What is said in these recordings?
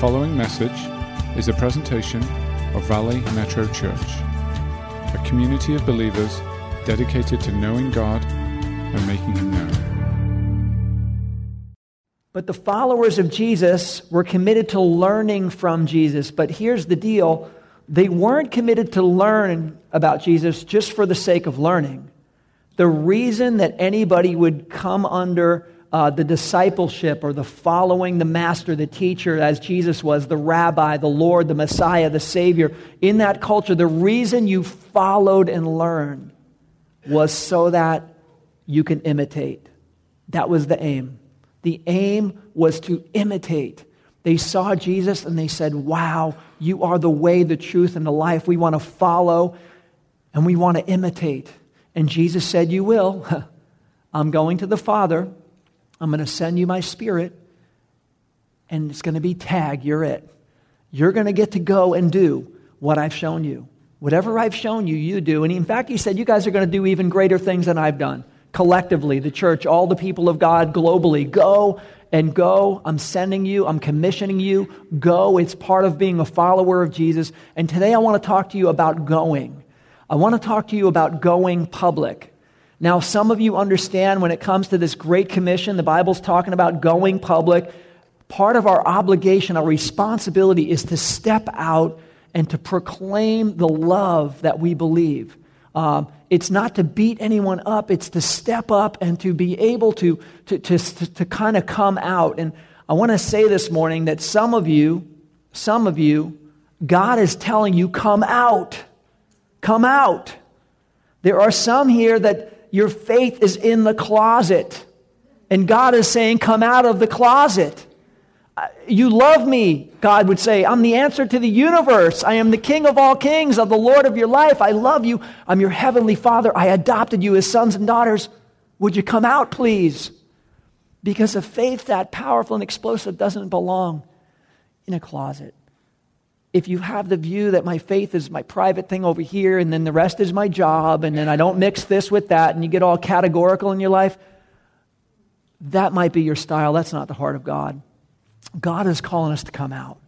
following message is a presentation of Valley Metro Church, a community of believers dedicated to knowing God and making Him known. But the followers of Jesus were committed to learning from Jesus. But here's the deal they weren't committed to learn about Jesus just for the sake of learning. The reason that anybody would come under uh, the discipleship or the following the master, the teacher, as Jesus was, the rabbi, the Lord, the Messiah, the Savior, in that culture, the reason you followed and learned was so that you can imitate. That was the aim. The aim was to imitate. They saw Jesus and they said, Wow, you are the way, the truth, and the life. We want to follow and we want to imitate. And Jesus said, You will. I'm going to the Father. I'm going to send you my spirit. And it's going to be tag, you're it. You're going to get to go and do what I've shown you. Whatever I've shown you, you do. And in fact, he said, You guys are going to do even greater things than I've done. Collectively, the church, all the people of God globally, go and go. I'm sending you. I'm commissioning you. Go. It's part of being a follower of Jesus. And today I want to talk to you about going. I want to talk to you about going public. Now, some of you understand when it comes to this Great Commission, the Bible's talking about going public. Part of our obligation, our responsibility is to step out and to proclaim the love that we believe. Um, it's not to beat anyone up, it's to step up and to be able to, to, to, to, to kind of come out. And I want to say this morning that some of you, some of you, God is telling you, come out. Come out. There are some here that your faith is in the closet. And God is saying, come out of the closet. Uh, you love me, God would say. I'm the answer to the universe. I am the King of all kings, of the Lord of your life. I love you. I'm your heavenly Father. I adopted you as sons and daughters. Would you come out, please? Because a faith that powerful and explosive doesn't belong in a closet. If you have the view that my faith is my private thing over here and then the rest is my job and then I don't mix this with that and you get all categorical in your life, that might be your style. That's not the heart of God. God is calling us to come out,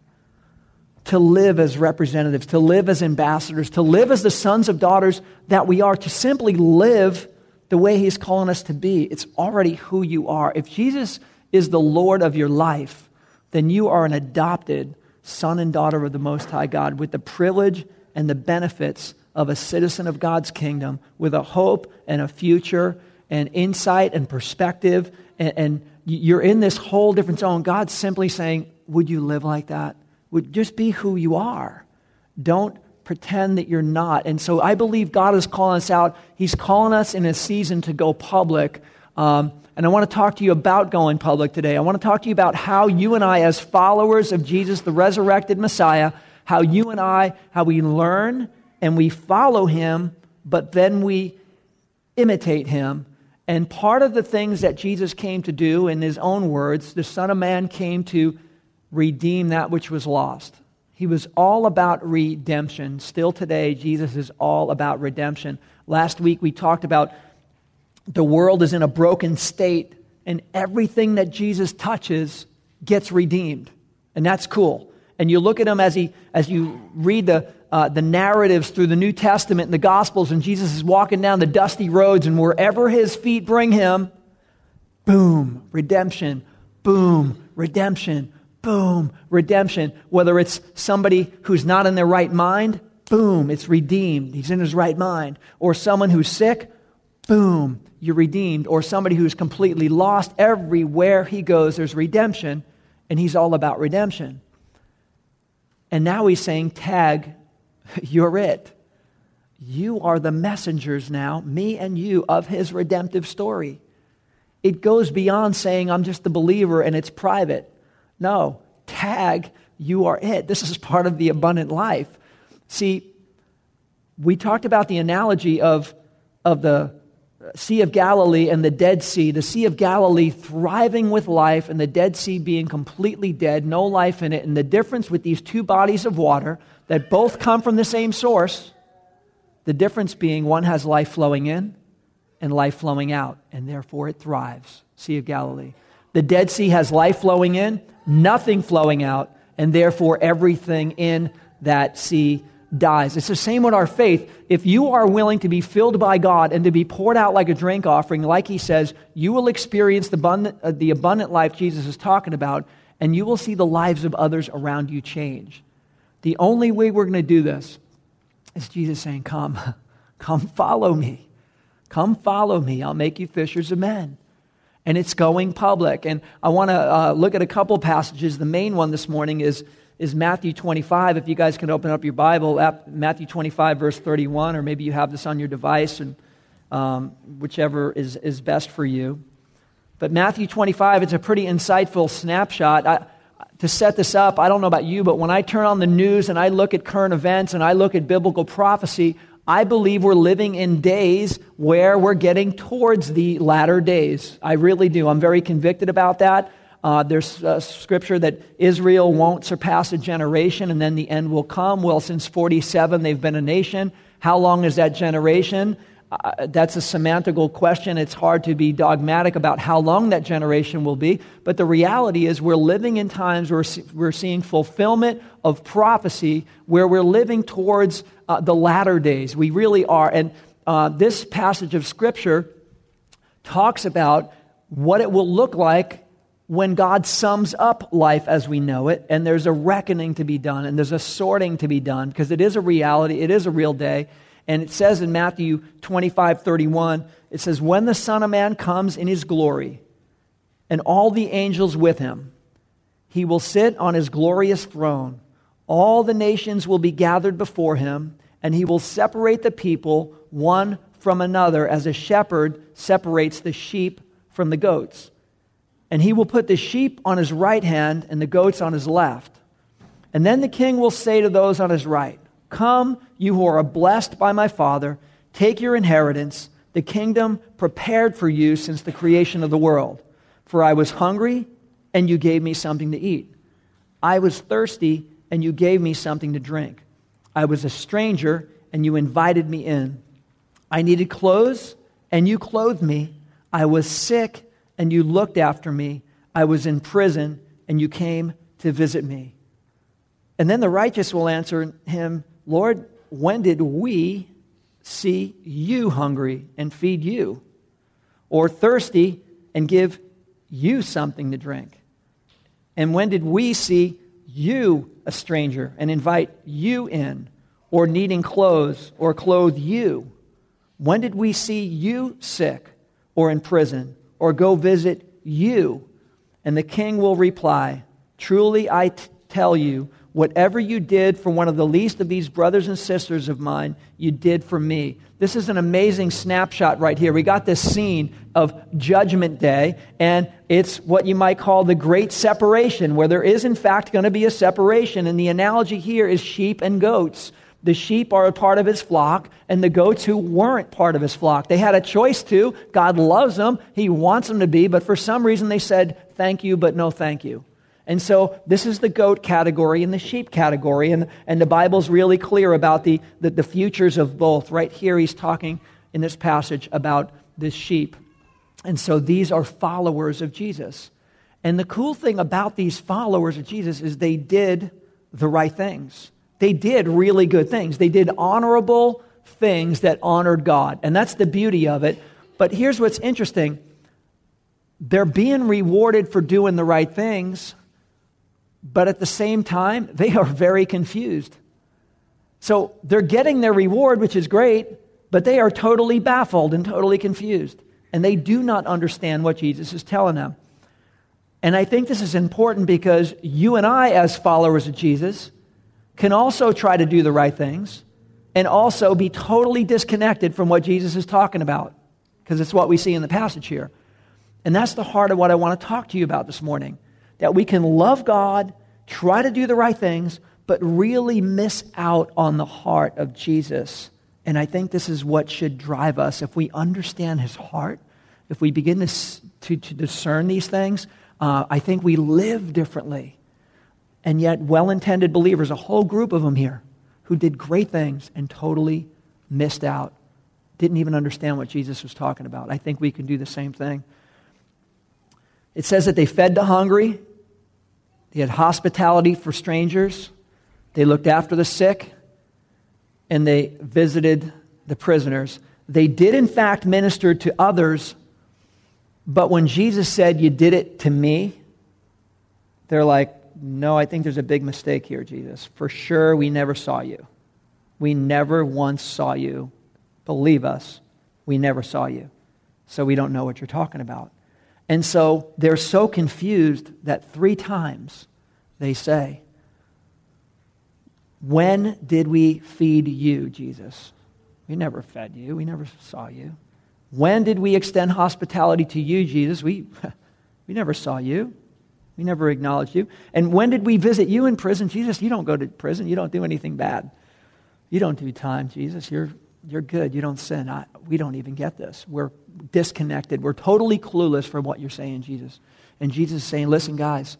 to live as representatives, to live as ambassadors, to live as the sons of daughters that we are, to simply live the way He's calling us to be. It's already who you are. If Jesus is the Lord of your life, then you are an adopted son and daughter of the Most High God with the privilege and the benefits of a citizen of God's kingdom, with a hope and a future and insight and perspective and, and you're in this whole different zone. God's simply saying, Would you live like that? Would just be who you are. Don't pretend that you're not. And so I believe God is calling us out. He's calling us in a season to go public. Um, and I want to talk to you about going public today. I want to talk to you about how you and I, as followers of Jesus, the resurrected Messiah, how you and I, how we learn and we follow him, but then we imitate him and part of the things that Jesus came to do, in his own words, the Son of Man came to redeem that which was lost. He was all about redemption. Still today, Jesus is all about redemption. Last week, we talked about the world is in a broken state, and everything that Jesus touches gets redeemed. And that's cool. And you look at him as, he, as you read the, uh, the narratives through the New Testament and the Gospels, and Jesus is walking down the dusty roads, and wherever his feet bring him, boom, redemption, boom, redemption, boom, redemption. Whether it's somebody who's not in their right mind, boom, it's redeemed. He's in his right mind. Or someone who's sick, boom, you're redeemed. Or somebody who's completely lost, everywhere he goes, there's redemption, and he's all about redemption. And now he's saying, tag You're it. You are the messengers now, me and you, of his redemptive story. It goes beyond saying, I'm just the believer and it's private. No, tag, you are it. This is part of the abundant life. See, we talked about the analogy of, of the Sea of Galilee and the Dead Sea. The Sea of Galilee thriving with life, and the Dead Sea being completely dead, no life in it. And the difference with these two bodies of water that both come from the same source, the difference being one has life flowing in and life flowing out, and therefore it thrives. Sea of Galilee. The Dead Sea has life flowing in, nothing flowing out, and therefore everything in that sea dies. It's the same with our faith. If you are willing to be filled by God and to be poured out like a drink offering, like he says, you will experience the abundant, uh, the abundant life Jesus is talking about, and you will see the lives of others around you change. The only way we're going to do this is Jesus saying, Come, come follow me. Come follow me. I'll make you fishers of men. And it's going public. And I want to uh, look at a couple passages. The main one this morning is is Matthew 25. If you guys can open up your Bible, Matthew 25, verse 31, or maybe you have this on your device, and um, whichever is, is best for you. But Matthew 25, it's a pretty insightful snapshot. I, to set this up, I don't know about you, but when I turn on the news and I look at current events and I look at biblical prophecy, I believe we're living in days where we're getting towards the latter days. I really do. I'm very convicted about that. Uh, there's a scripture that Israel won't surpass a generation and then the end will come. Well, since 47, they've been a nation. How long is that generation? Uh, that's a semantical question. It's hard to be dogmatic about how long that generation will be. But the reality is, we're living in times where we're seeing fulfillment of prophecy, where we're living towards uh, the latter days. We really are. And uh, this passage of Scripture talks about what it will look like when God sums up life as we know it, and there's a reckoning to be done, and there's a sorting to be done, because it is a reality, it is a real day. And it says in Matthew 25 31, it says, When the Son of Man comes in his glory, and all the angels with him, he will sit on his glorious throne. All the nations will be gathered before him, and he will separate the people one from another as a shepherd separates the sheep from the goats and he will put the sheep on his right hand and the goats on his left. And then the king will say to those on his right, Come, you who are blessed by my Father, take your inheritance, the kingdom prepared for you since the creation of the world. For I was hungry, and you gave me something to eat. I was thirsty, and you gave me something to drink. I was a stranger, and you invited me in. I needed clothes, and you clothed me. I was sick and you looked after me. I was in prison, and you came to visit me. And then the righteous will answer him, Lord, when did we see you hungry and feed you? Or thirsty and give you something to drink? And when did we see you a stranger and invite you in? Or needing clothes or clothe you? When did we see you sick or in prison or go visit you? And the king will reply, Truly I t- tell you, whatever you did for one of the least of these brothers and sisters of mine, you did for me. This is an amazing snapshot right here. We got this scene of Judgment Day, and it's what you might call the great separation, where there is, in fact, going to be a separation. And the analogy here is sheep and goats. The sheep are a part of his flock, and the goats who weren't part of his flock. They had a choice to. God loves them, he wants them to be, but for some reason they said, thank you, but no thank you. And so this is the goat category and the sheep category, and, and the Bible's really clear about the, the, the futures of both. Right here, he's talking in this passage about the sheep. And so these are followers of Jesus. And the cool thing about these followers of Jesus is they did the right things they did really good things. They did honorable things that honored God. And that's the beauty of it. But here's what's interesting they're being rewarded for doing the right things, but at the same time, they are very confused. So they're getting their reward, which is great, but they are totally baffled and totally confused. And they do not understand what Jesus is telling them. And I think this is important because you and I, as followers of Jesus, can also try to do the right things and also be totally disconnected from what Jesus is talking about, because it's what we see in the passage here. And that's the heart of what I want to talk to you about this morning that we can love God, try to do the right things, but really miss out on the heart of Jesus. And I think this is what should drive us. If we understand his heart, if we begin to, to, to discern these things, uh, I think we live differently and yet well intended believers, a whole group of them here, who did great things and totally missed out, didn't even understand what Jesus was talking about. I think we can do the same thing. It says that they fed the hungry, They had hospitality for strangers, they looked after the sick, and they visited the prisoners. They did, in fact, minister to others, but when Jesus said, You did it to me, they're like, No, I think there's a big mistake here, Jesus. For sure, we never saw you. We never once saw you. Believe us, we never saw you. So we don't know what you're talking about. And so they're so confused that three times they say, When did we feed you, Jesus? We never fed you. We never saw you. When did we extend hospitality to you, Jesus? We, we never saw you. We never acknowledged you. And when did we visit you in prison? Jesus, you don't go to prison. You don't do anything bad. You don't do time, Jesus. You're, you're good. You don't sin. I, we don't even get this. We're disconnected. We're totally clueless for what you're saying, Jesus. And Jesus is saying, listen, guys,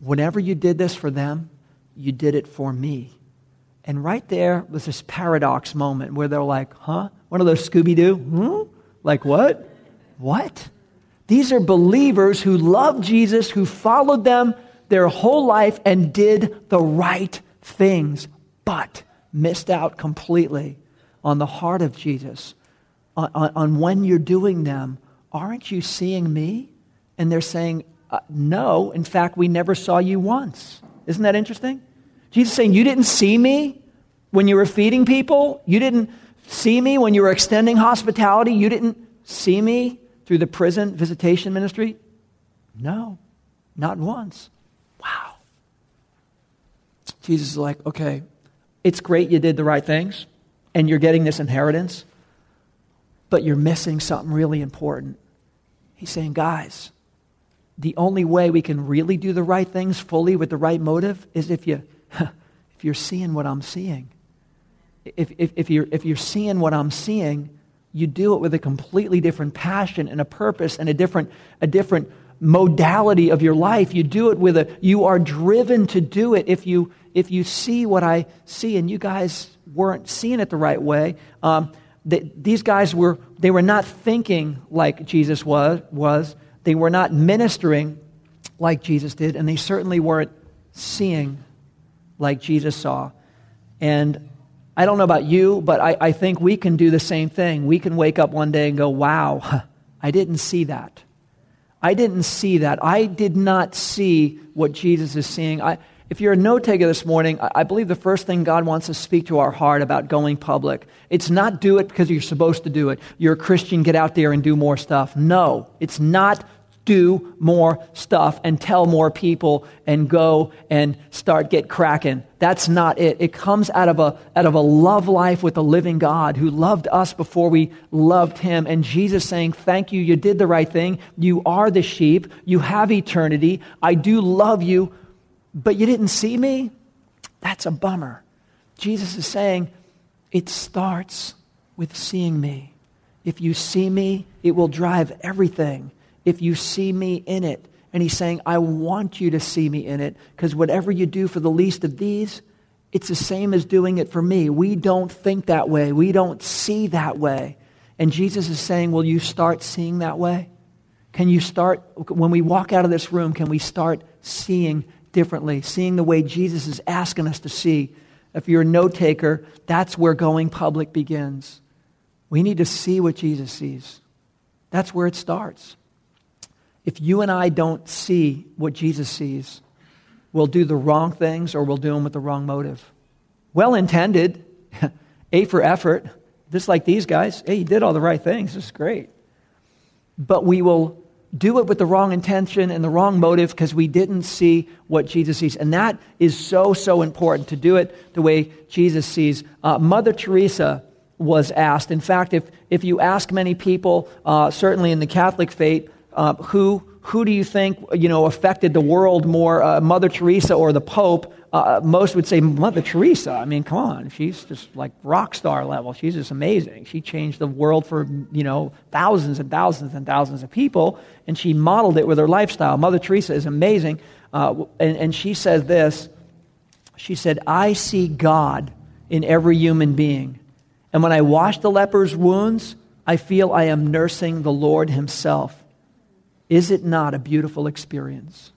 whenever you did this for them, you did it for me. And right there was this paradox moment where they're like, huh? One of those Scooby Doo? Hmm? Like what? What? These are believers who loved Jesus, who followed them their whole life and did the right things, but missed out completely on the heart of Jesus, on, on, on when you're doing them. Aren't you seeing me? And they're saying, uh, No, in fact, we never saw you once. Isn't that interesting? Jesus saying, You didn't see me when you were feeding people? You didn't see me when you were extending hospitality? You didn't see me through the prison visitation ministry? No, not once. Wow. Jesus is like, okay, it's great you did the right things and you're getting this inheritance, but you're missing something really important. He's saying, guys, the only way we can really do the right things fully with the right motive is if, you, if you're seeing what I'm seeing. If, if, if, you're, if you're seeing what I'm seeing, you do it with a completely different passion and a purpose and a different, a different modality of your life. You do it with a, you are driven to do it if you, if you see what I see, and you guys weren't seeing it the right way. Um, these guys were, they were not thinking like Jesus was, was. They were not ministering like Jesus did, and they certainly weren't seeing like Jesus saw. And I don't know about you, but I, I think we can do the same thing. We can wake up one day and go, wow, I didn't see that. I didn't see that. I did not see what Jesus is seeing. I, if you're a note taker this morning, I believe the first thing God wants to speak to our heart about going public. It's not do it because you're supposed to do it. You're a Christian, get out there and do more stuff. No, it's not do more stuff and tell more people and go and start get cracking. That's not it. It comes out of a out of a love life with the living God who loved us before we loved him and Jesus saying, "Thank you. You did the right thing. You are the sheep. You have eternity. I do love you but you didn't see me? That's a bummer. Jesus is saying, it starts with seeing me. If you see me, it will drive everything. If you see me in it. And he's saying, I want you to see me in it because whatever you do for the least of these, it's the same as doing it for me. We don't think that way, we don't see that way. And Jesus is saying, Will you start seeing that way? Can you start, when we walk out of this room, can we start seeing differently, seeing the way Jesus is asking us to see. If you're a note taker, that's where going public begins. We need to see what Jesus sees. That's where it starts. If you and I don't see what Jesus sees, we'll do the wrong things or we'll do them with the wrong motive. Well intended, A for effort, just like these guys. Hey, you did all the right things. This is great. But we will do it with the wrong intention and the wrong motive because we didn't see what Jesus sees. And that is so, so important to do it the way Jesus sees. Uh, Mother Teresa was asked. In fact, if, if you ask many people, uh, certainly in the Catholic faith, uh, who, who do you think you know, affected the world more, uh, Mother Teresa or the Pope? uh, most would say Mother Teresa. I mean, come on, she's just like rock star level. She's just amazing. She changed the world for you know thousands and thousands and thousands of people, and she modeled it with her lifestyle. Mother Teresa is amazing, uh, and, and she says this. She said, "I see God in every human being, and when I wash the leper's wounds, I feel I am nursing the Lord Himself. Is it not a beautiful experience?"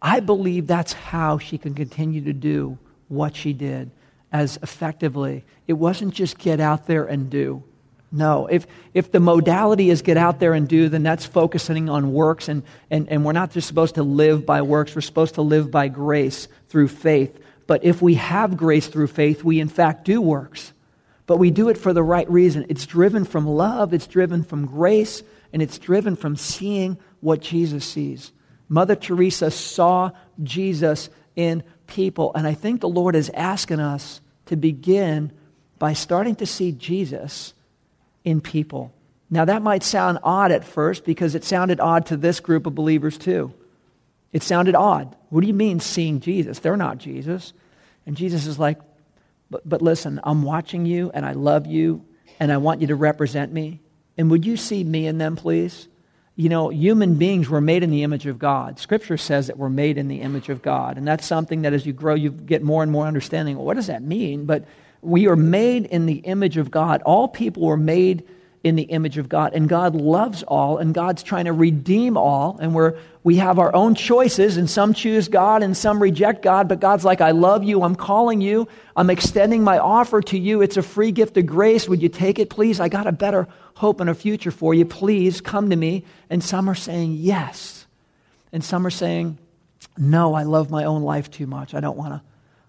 I believe that's how she can continue to do what she did as effectively. It wasn't just get out there and do. No, if, if the modality is get out there and do, then that's focusing on works, and, and, and we're not just supposed to live by works, we're supposed to live by grace through faith. But if we have grace through faith, we in fact do works. But we do it for the right reason. It's driven from love, it's driven from grace, and it's driven from seeing what Jesus sees. Mother Teresa saw Jesus in people, and I think the Lord is asking us to begin by starting to see Jesus in people. Now, that might sound odd at first because it sounded odd to this group of believers too. It sounded odd. What do you mean seeing Jesus? They're not Jesus. And Jesus is like, but, but listen, I'm watching you and I love you and I want you to represent me. And would you see me in them, please? You know, human beings were made in the image of God. Scripture says that we're made in the image of God. And that's something that as you grow, you get more and more understanding. Well, what does that mean? But we are made in the image of God. All people were made in the image of God, and God loves all, and God's trying to redeem all, and we're, we have our own choices, and some choose God and some reject God, but God's like, I love you, I'm calling you, I'm extending my offer to you. It's a free gift of grace. Would you take it, please? I got a better hope and a future for you. Please come to me. And some are saying yes, and some are saying, No, I love my own life too much. I don't want to.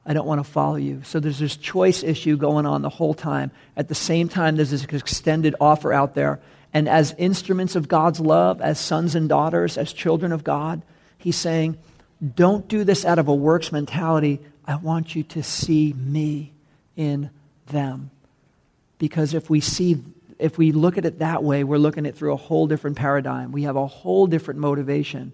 I don't want to follow you. So there's this choice issue going on the whole time. At the same time, there's this extended offer out there. And as instruments of God's love, as sons and daughters, as children of God, He's saying, don't do this out of a works mentality. I want you to see me in them. Because if we see, if we look at it that way, we're looking at it through a whole different paradigm. We have a whole different motivation.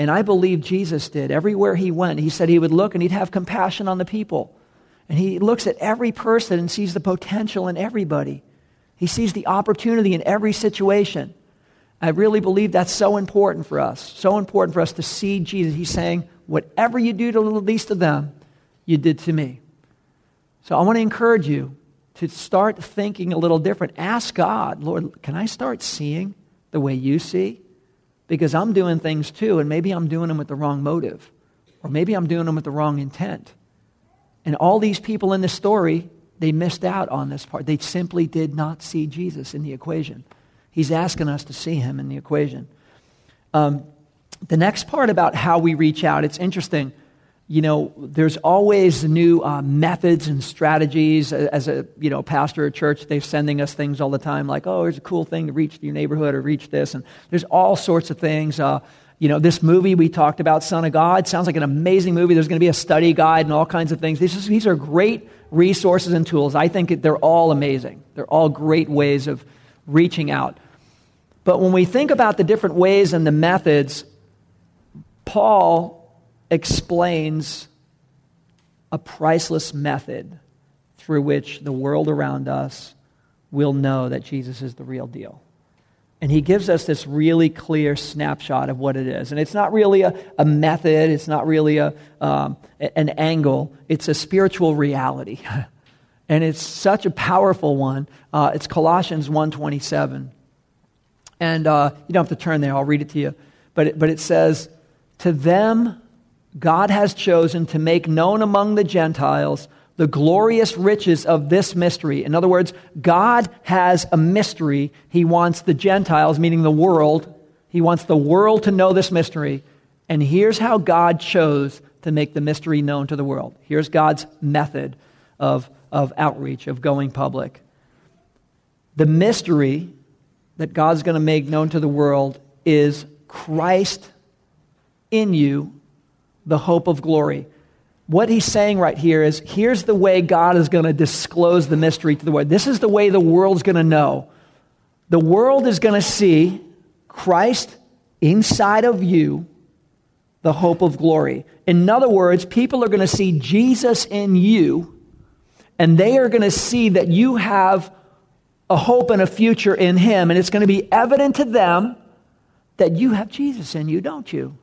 And I believe Jesus did. Everywhere he went, he said he would look and he'd have compassion on the people. And he looks at every person and sees the potential in everybody. He sees the opportunity in every situation. I really believe that's so important for us. So important for us to see Jesus. He's saying, Whatever you do to the least of them, you did to me. So I want to encourage you to start thinking a little different. Ask God, Lord, can I start seeing the way you see? Because I'm doing things too, and maybe I'm doing them with the wrong motive, or maybe I'm doing them with the wrong intent. And all these people in this story, they missed out on this part. They simply did not see Jesus in the equation. He's asking us to see him in the equation. Um, the next part about how we reach out, it's interesting you know, there's always new uh, methods and strategies. As a you know pastor at church, they're sending us things all the time, like, oh, here's a cool thing to reach your neighborhood or reach this, and there's all sorts of things. Uh, you know, this movie we talked about, Son of God, sounds like an amazing movie. There's going to be a study guide and all kinds of things. These, these are great resources and tools. I think they're all amazing. They're all great ways of reaching out. But when we think about the different ways and the methods, Paul explains a priceless method through which the world around us will know that Jesus is the real deal. And he gives us this really clear snapshot of what it is. And it's not really a, a method, it's not really a, um, an angle, it's a spiritual reality. and it's such a powerful one. Uh, it's Colossians 1.27. And uh, you don't have to turn there, I'll read it to you. But it, but it says, To them God has chosen to make known among the Gentiles the glorious riches of this mystery. In other words, God has a mystery. He wants the Gentiles, meaning the world, He wants the world to know this mystery. And here's how God chose to make the mystery known to the world. Here's God's method of, of outreach, of going public. The mystery that God's going to make known to the world is Christ in you the hope of glory. What he's saying right here is here's the way God is going to disclose the mystery to the world. This is the way the world's going to know. The world is going to see Christ inside of you, the hope of glory. In other words, people are going to see Jesus in you, and they are going to see that you have a hope and a future in Him. And it's going to be evident to them that you have Jesus in you, don't you?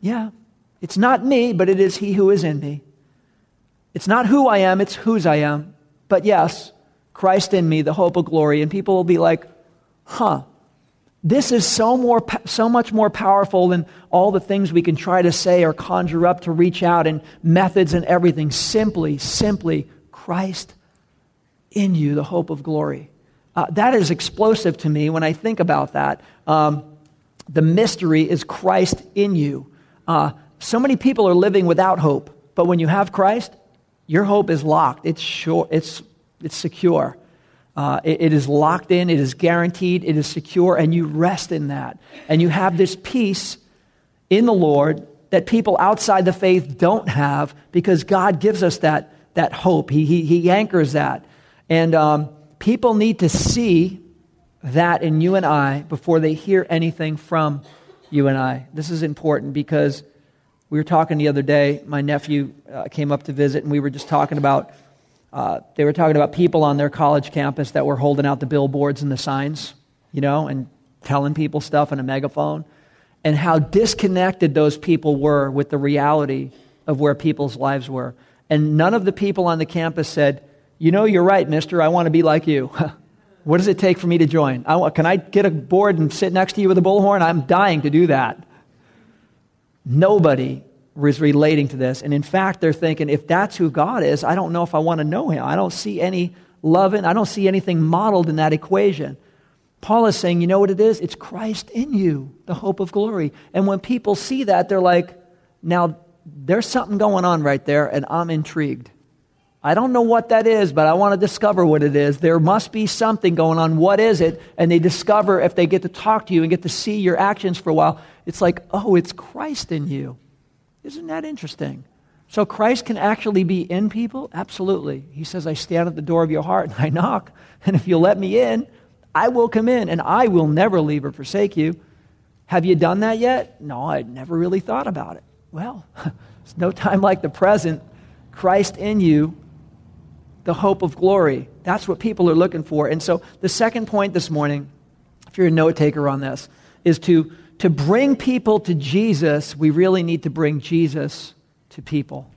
Yeah. It's not me, but it is He who is in me. It's not who I am, it's whose I am. But yes, Christ in me, the hope of glory. And people will be like, huh, This is so, more, so much more powerful than all the things we can try to say or conjure up to reach out and methods and everything. Simply, simply, Christ in you, the hope of glory. Uh, that is explosive to me when I think about that. Um, the mystery is Christ in you. Uh, so many people are living without hope, but when you have Christ, your hope is locked. It's sure. It's it's secure. Uh, it, it is locked in. It is guaranteed. It is secure, and you rest in that. And you have this peace in the Lord that people outside the faith don't have because God gives us that that hope. He he, he anchors that, and um, people need to see that in you and I before they hear anything from you and I. This is important because we were talking the other day. My nephew uh, came up to visit, and we were just talking about. Uh, they were talking about people on their college campus that were holding out the billboards and the signs, you know, and telling people stuff in a megaphone, and how disconnected those people were with the reality of where people's lives were. And none of the people on the campus said, You know, you're right, mister. I want to be like you. What does it take for me to join? I want, can I get a board and sit next to you with a bullhorn? I'm dying to do that. Nobody is relating to this. And in fact, they're thinking, if that's who God is, I don't know if I want to know him. I don't see any love in, I don't see anything modeled in that equation. Paul is saying, you know what it is? It's Christ in you, the hope of glory. And when people see that, they're like, now there's something going on right there, and I'm intrigued. I don't know what that is, but I want to discover what it is. There must be something going on. What is it? And they discover if they get to talk to you and get to see your actions for a while, it's like, oh, it's Christ in you. Isn't that interesting? So Christ can actually be in people? Absolutely. He says, I stand at the door of your heart and I knock. And if you'll let me in, I will come in and I will never leave or forsake you. Have you done that yet? No, I'd never really thought about it. Well, it's no time like the present. Christ in you the hope of glory. That's what people are looking for. And so the second point this morning, if you're a note taker on this, is to, to bring people to Jesus, we really need to bring Jesus to people.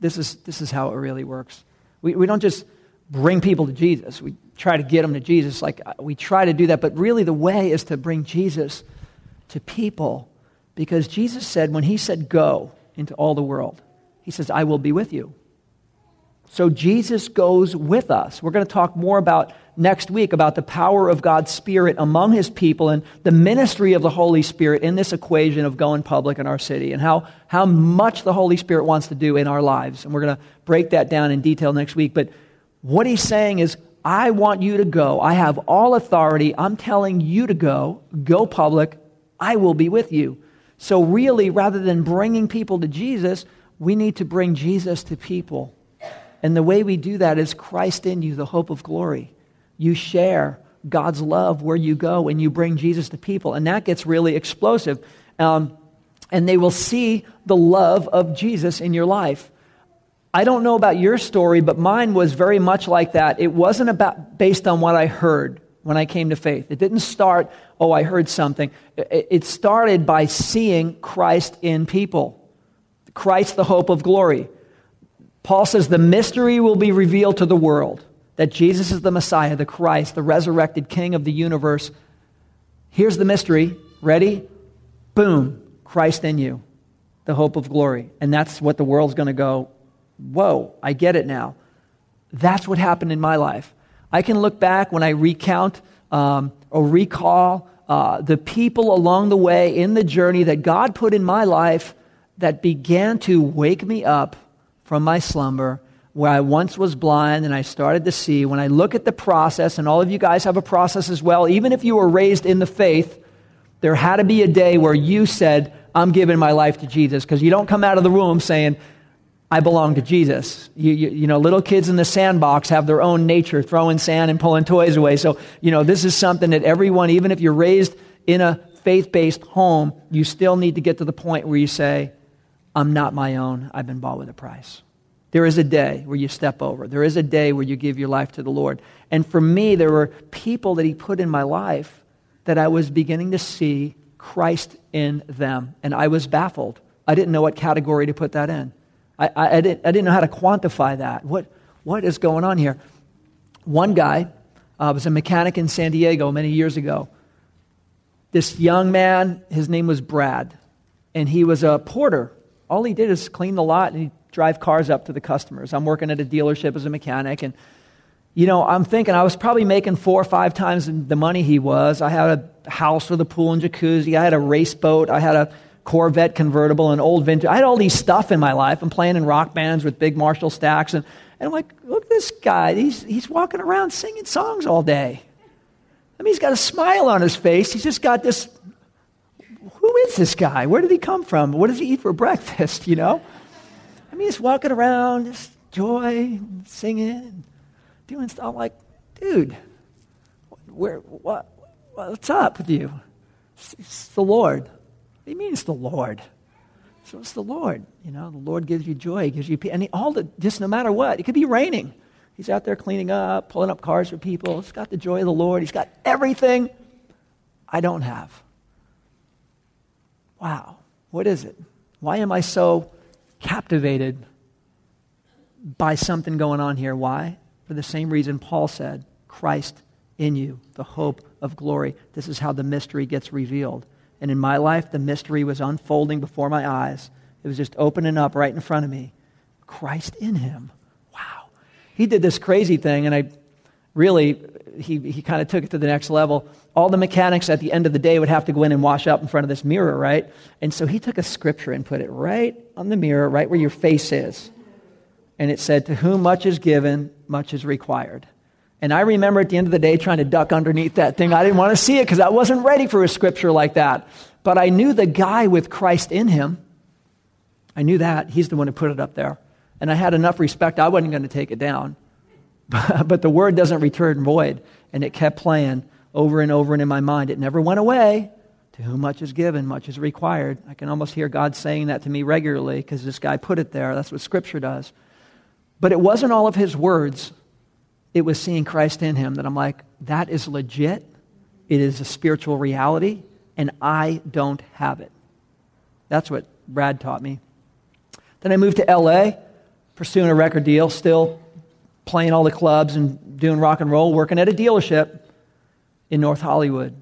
This is, this is how it really works. We, we don't just bring people to Jesus. We try to get them to Jesus. Like uh, we try to do that, but really the way is to bring Jesus to people. Because Jesus said, when he said go into all the world, he says, I will be with you. So Jesus goes with us. We're going to talk more about next week about the power of God's Spirit among his people and the ministry of the Holy Spirit in this equation of going public in our city and how, how much the Holy Spirit wants to do in our lives. And we're going to break that down in detail next week. But what he's saying is, I want you to go. I have all authority. I'm telling you to go. Go public. I will be with you. So, really, rather than bringing people to Jesus, we need to bring Jesus to people. And the way we do that is Christ in you, the hope of glory. You share God's love where you go and you bring Jesus to people. And that gets really explosive. Um, and they will see the love of Jesus in your life. I don't know about your story, but mine was very much like that. It wasn't about based on what I heard when I came to faith. It didn't start, oh, I heard something. It started by seeing Christ in people. Christ, the hope of glory. Paul says the mystery will be revealed to the world that Jesus is the Messiah, the Christ, the resurrected King of the universe. Here's the mystery. Ready? Boom. Christ in you, the hope of glory. And that's what the world's going to go, whoa, I get it now. That's what happened in my life. I can look back when I recount um, or recall uh, the people along the way in the journey that God put in my life that began to wake me up from my slumber where I once was blind and I started to see. When I look at the process, and all of you guys have a process as well, even if you were raised in the faith, there had to be a day where you said, I'm giving my life to Jesus. Because you don't come out of the room saying, I belong to Jesus. You, you, you, know, little kids in the sandbox have their own nature, throwing sand and pulling toys away. So, you know, this is something that everyone, even if you're raised in a faith based home, you still need to get to the point where you say, I'm not my own. I've been bought with a price. There is a day where you step over. There is a day where you give your life to the Lord. And for me, there were people that He put in my life that I was beginning to see Christ in them. And I was baffled. I didn't know what category to put that in. I, I, I, didn't, I didn't know how to quantify that. What, what is going on here? One guy uh, was a mechanic in San Diego many years ago this young man, his name was Brad, and he was a porter. All he did is clean the lot and he'd drive cars up to the customers. I'm working at a dealership as a mechanic, and you know, I'm thinking I was probably making four or five times the money he was. I had a house with a pool and jacuzzi. I had a race boat. I had a Corvette convertible, an old vintage. I had all these stuff in my life. I'm playing in rock bands with big Marshall stacks. And, and I'm like, look at this guy. He's, he's walking around singing songs all day. I mean, he's got a smile on his face. He's just got this. Who is this guy? Where did he come from? What does he eat for breakfast? You know? I mean, he's walking around, just joy, singing, doing stuff. I'm like, dude, where, what, what's up with you? It's, it's the Lord. What do you mean it's the Lord? So it's the Lord. You know, the Lord gives you joy, he gives you peace. And all the, just no matter what, it could be raining. He's out there cleaning up, pulling up cars for people. He's got the joy of the Lord. He's got everything I don't have. Wow. What is it? Why am I so captivated by something going on here? Why? For the same reason Paul said, Christ in you, the hope of glory. This is how the mystery gets revealed. And in my life, the mystery was unfolding before my eyes. It was just opening up right in front of me. Christ in him Wow. he did this crazy thing, and I really, he, he kind of took it to the next level. All the mechanics at the end of the day would have to go in and wash up in front of this mirror, right? And so he took a scripture and put it right on the mirror, right where your face is. And it said, To whom much is given, much is required. And I remember at the end of the day trying to duck underneath that thing. I didn't want to see it because I wasn't ready for a scripture like that. But I knew the guy with Christ in him. I knew that. He's the one who put it up there. And I had enough respect, I wasn't going to take it down. but the word doesn't return void. And it kept playing over and over and in my mind. It never went away. To whom much is given, much is required. I can almost hear God saying that to me regularly because this guy put it there. That's what Scripture does. But it wasn't all of his words, it was seeing Christ in him that I'm like, that is legit. It is a spiritual reality, and I don't have it. That's what Brad taught me. Then I moved to LA pursuing a record deal, still playing all the clubs and doing rock and roll, working at a dealership in North Hollywood.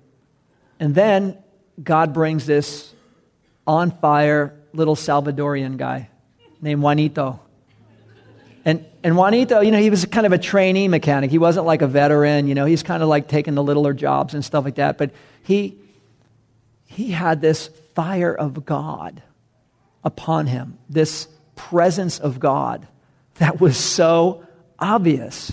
And then God brings this on fire little Salvadorian guy named Juanito. And, and Juanito, you know, he was kind of a trainee mechanic. He wasn't like a veteran, you know, he's kind of like taking the littler jobs and stuff like that. But he, he had this fire of God upon him, this presence of God that was so obvious.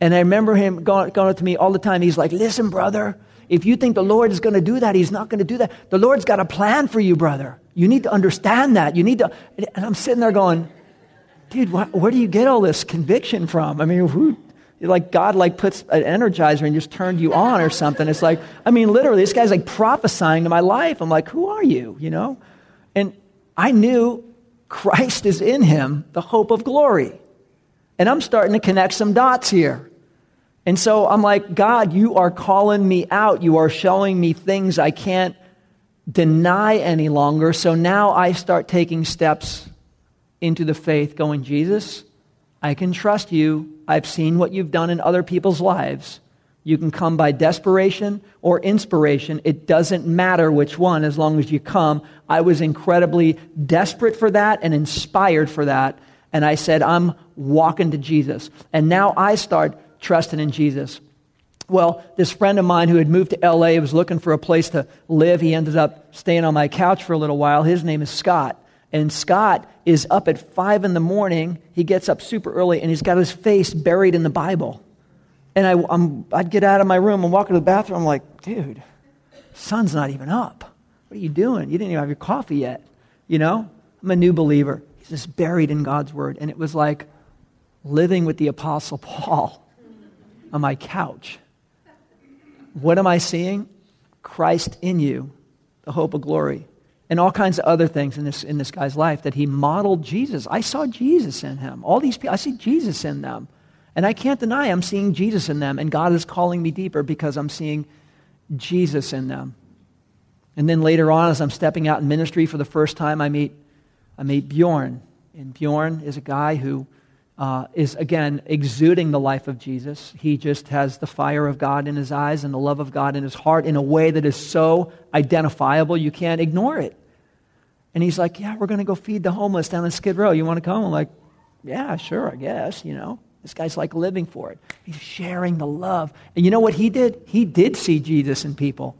And I remember him going, going up to me all the time. He's like, Listen, brother, if you think the Lord is going to do that, He's not going to do that. The Lord's got a plan for you, brother. You need to understand that. You need to. And I'm sitting there going, Dude, wh- where do you get all this conviction from? I mean, who, like God like puts an energizer and just turned you on or something. It's like, I mean, literally, this guy's like prophesying to my life. I'm like, who are you? You know? And I knew Christ is in him, the hope of glory. And I'm starting to connect some dots here. And so I'm like, God, you are calling me out. You are showing me things I can't deny any longer. So now I start taking steps into the faith, going, Jesus, I can trust you. I've seen what you've done in other people's lives. You can come by desperation or inspiration. It doesn't matter which one as long as you come. I was incredibly desperate for that and inspired for that. And I said, I'm walking to Jesus. And now I start trusting in Jesus. Well, this friend of mine who had moved to LA was looking for a place to live. He ended up staying on my couch for a little while. His name is Scott. And Scott is up at five in the morning. He gets up super early and he's got his face buried in the Bible. And I, would get out of my room and walk to the bathroom. I'm like, dude, sun's not even up. What are you doing? You didn't even have your coffee yet. You know? I'm a new believer. Just buried in God's word. And it was like living with the Apostle Paul on my couch. What am I seeing? Christ in you, the hope of glory. And all kinds of other things in this, in this guy's life that he modeled Jesus. I saw Jesus in him. All these people, I see Jesus in them. And I can't deny I'm seeing Jesus in them, and God is calling me deeper because I'm seeing Jesus in them. And then later on, as I'm stepping out in ministry for the first time, I meet, I meet Bjorn. And Bjorn is a guy who uh, is, again, exuding the life of Jesus. He just has the fire of God in his eyes and the love of God in his heart in a way that is so identifiable you can't ignore it. And he's like, Yeah, we're going to go feed the homeless down in Skid Row. You want to come? I'm like, Yeah, sure, I guess, you know. This guy's like living for it. He's sharing the love. And you know what he did? He did see Jesus in people.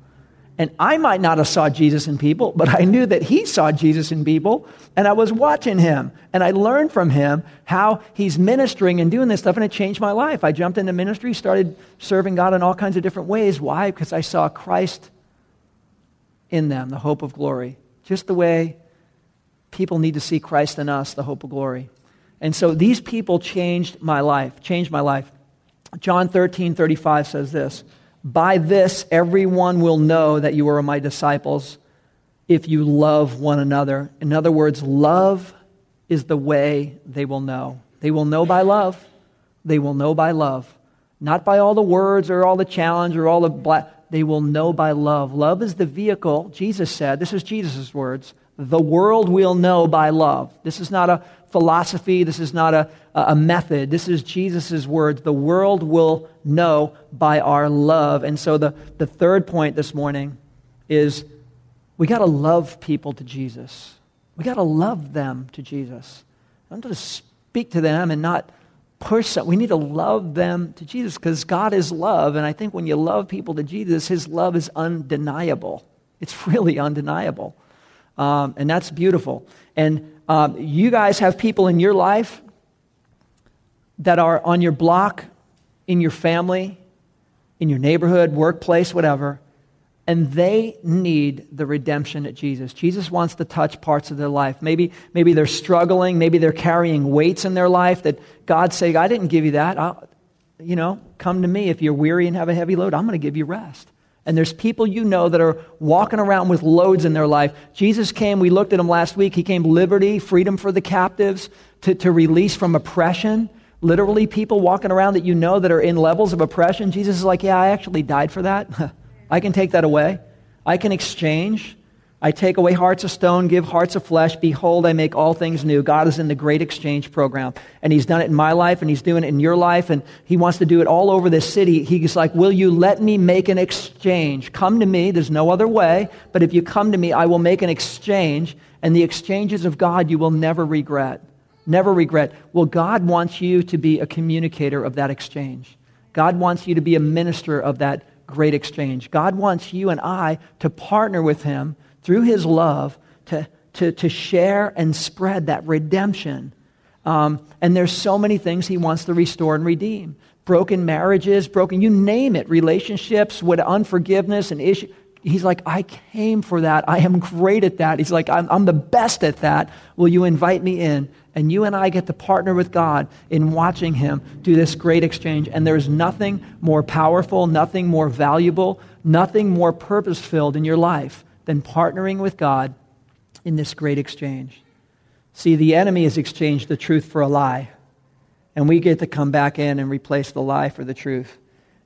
And I might not have saw Jesus in people, but I knew that he saw Jesus in people, and I was watching him, and I learned from him how he's ministering and doing this stuff, and it changed my life. I jumped into ministry, started serving God in all kinds of different ways. Why? Because I saw Christ in them, the hope of glory. Just the way people need to see Christ in us, the hope of glory. And so these people changed my life, changed my life. John 13, 35 says this By this everyone will know that you are my disciples if you love one another. In other words, love is the way they will know. They will know by love. They will know by love. Not by all the words or all the challenge or all the black. They will know by love. Love is the vehicle, Jesus said, this is Jesus' words. The world will know by love. This is not a philosophy. This is not a, a method. This is Jesus' words. The world will know by our love. And so the, the third point this morning is we got to love people to Jesus. We got to love them to Jesus. Going to speak to them and not push them. We need to love them to Jesus because God is love. And I think when you love people to Jesus, his love is undeniable. It's really undeniable. Um, and that's beautiful. And um, you guys have people in your life that are on your block, in your family, in your neighborhood, workplace, whatever, and they need the redemption at Jesus. Jesus wants to touch parts of their life. Maybe, maybe they're struggling, maybe they're carrying weights in their life that God's saying, I didn't give you that. I'll, you know, come to me if you're weary and have a heavy load. I'm going to give you rest and there's people you know that are walking around with loads in their life. Jesus came, we looked at him last week. He came liberty, freedom for the captives, to, to release from oppression. Literally, people walking around that you know that are in levels of oppression. Jesus is like, Yeah, I actually died for that. I can take that away. I can exchange. I take away hearts of stone, give hearts of flesh. Behold, I make all things new. God is in the great exchange program. And He's done it in my life, and He's doing it in your life, and He wants to do it all over this city. He's like, Will you let me make an exchange? Come to me. There's no other way. But if you come to me, I will make an exchange. And the exchanges of God you will never regret. Never regret. Well, God wants you to be a communicator of that exchange. God wants you to be a minister of that great exchange. God wants you and I to partner with Him through his love to, to, to share and spread that redemption. Um, and there's so many things he wants to restore and redeem broken marriages, broken, you name it, relationships, with unforgiveness and issue. He's like, I came for that. I am great at that. He's like, I'm, I'm the best at that. Will you invite me in? And you and I get to partner with God in watching Him do this great exchange. And there's nothing more powerful, nothing more valuable, nothing more purpose filled in your life than partnering with God in this great exchange. See, the enemy has exchanged the truth for a lie, and we get to come back in and replace the lie for the truth.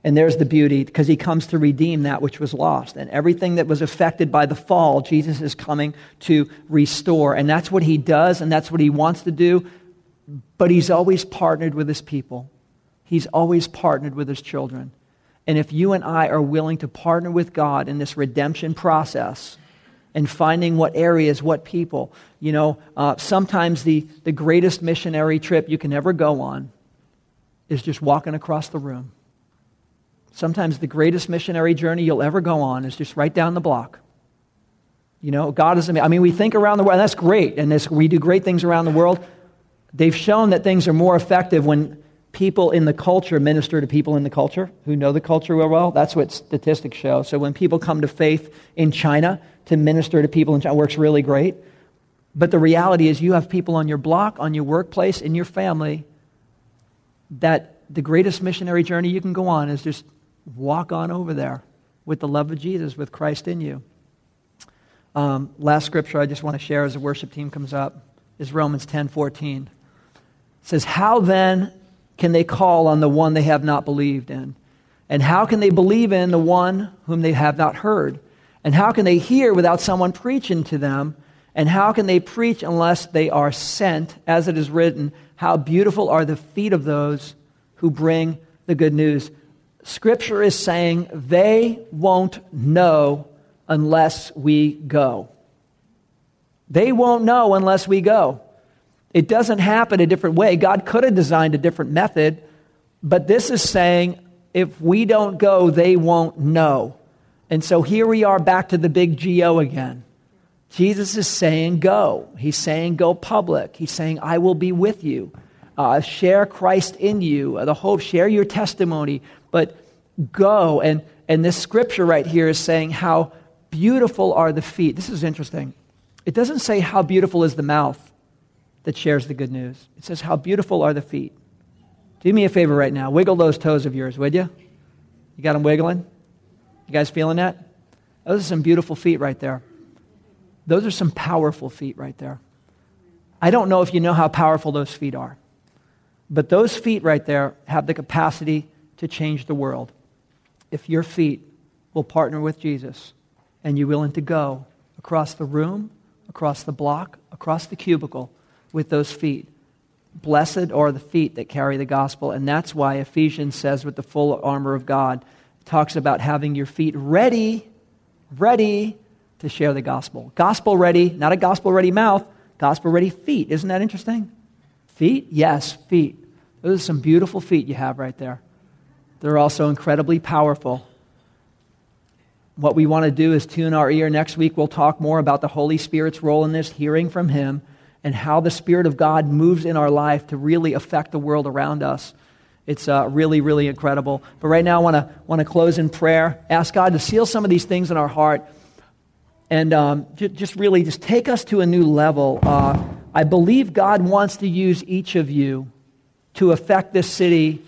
And there's the beauty, because he comes to redeem that which was lost. And everything that was affected by the fall, Jesus is coming to restore. And that's what he does, and that's what he wants to do. But he's always partnered with his people, he's always partnered with his children. And if you and I are willing to partner with God in this redemption process and finding what areas, what people, you know, uh, sometimes the, the greatest missionary trip you can ever go on is just walking across the room. Sometimes the greatest missionary journey you'll ever go on is just right down the block. You know, God is amazing. I mean, we think around the world, and that's great, and this, we do great things around the world. They've shown that things are more effective when people in the culture minister to people in the culture who know the culture real well. That's what statistics show. So when people come to faith in China to minister to people in China, it works really great. But the reality is, you have people on your block, on your workplace, in your family, that the greatest missionary journey you can go on is just walk on over there with the love of Jesus, with Christ in you. Um, last scripture I just want to share as the worship team comes up is Romans 10 14. It says, How then can they call on the one they have not believed in? And how can they believe in the one whom they have not heard? And how can they hear without someone preaching to them? And how can they preach unless they are sent? As it is written, How beautiful are the feet of those who bring the good news. Scripture is saying they won't know unless we go. They won't know unless we go. It doesn't happen a different way. God could have designed a different method, but this is saying if we don't go, they won't know. And so here we are back to the big GO again. Jesus is saying, Go. He's saying, Go public. He's saying, I will be with you. Uh, share Christ in you, uh, the hope, share your testimony, but go. And, and this scripture right here is saying, How beautiful are the feet. This is interesting. It doesn't say, How beautiful is the mouth that shares the good news. It says, How beautiful are the feet. Do me a favor right now. Wiggle those toes of yours, would you? You got them wiggling? You guys feeling that? Those are some beautiful feet right there. Those are some powerful feet right there. I don't know if you know how powerful those feet are, but those feet right there have the capacity to change the world. If your feet will partner with Jesus and you're willing to go across the room, across the block, across the cubicle with those feet, blessed are the feet that carry the gospel. And that's why Ephesians says, with the full armor of God, talks about having your feet ready, ready to share the gospel. Gospel ready, not a gospel ready mouth, gospel ready feet. Isn't that interesting? Feet? Yes, feet. Those are some beautiful feet you have right there. They're also incredibly powerful. What we want to do is tune our ear. Next week, we'll talk more about the Holy Spirit's role in this, hearing from Him, and how the Spirit of God moves in our life to really affect the world around us. It's uh, really, really incredible. But right now, I want to want to close in prayer. Ask God to seal some of these things in our heart, and um, j- just really just take us to a new level. Uh, I believe God wants to use each of you to affect this city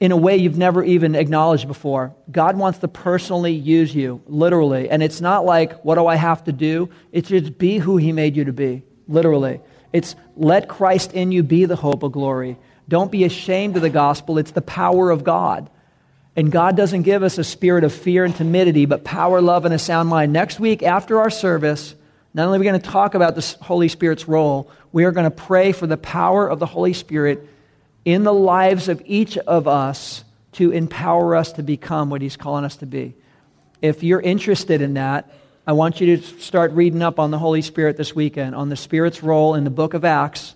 in a way you've never even acknowledged before. God wants to personally use you, literally. And it's not like, what do I have to do? It's just be who He made you to be, literally. It's let Christ in you be the hope of glory. Don't be ashamed of the gospel. It's the power of God. And God doesn't give us a spirit of fear and timidity, but power, love, and a sound mind. Next week, after our service, not only are we going to talk about the Holy Spirit's role, we are going to pray for the power of the Holy Spirit in the lives of each of us to empower us to become what He's calling us to be. If you're interested in that, I want you to start reading up on the Holy Spirit this weekend, on the Spirit's role in the book of Acts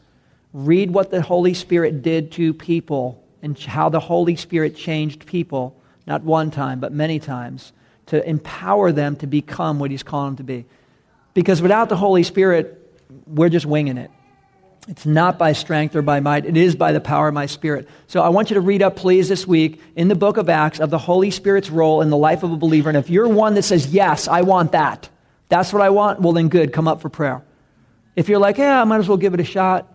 Read what the Holy Spirit did to people and how the Holy Spirit changed people, not one time, but many times, to empower them to become what He's calling them to be. Because without the Holy Spirit, we're just winging it. It's not by strength or by might. It is by the power of my spirit. So I want you to read up, please, this week in the book of Acts of the Holy Spirit's role in the life of a believer. And if you're one that says, Yes, I want that, that's what I want, well, then good, come up for prayer. If you're like, Yeah, I might as well give it a shot,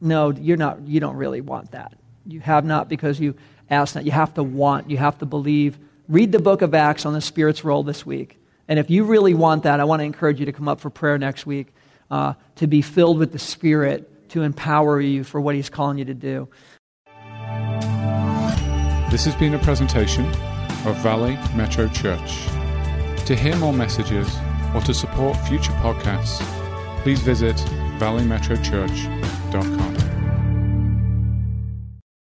no, you're not, you don't really want that. You have not because you asked that. You have to want, you have to believe. Read the book of Acts on the Spirit's role this week. And if you really want that, I want to encourage you to come up for prayer next week uh, to be filled with the Spirit to empower you for what He's calling you to do. This has been a presentation of Valley Metro Church. To hear more messages or to support future podcasts, please visit valleymetrochurch.com.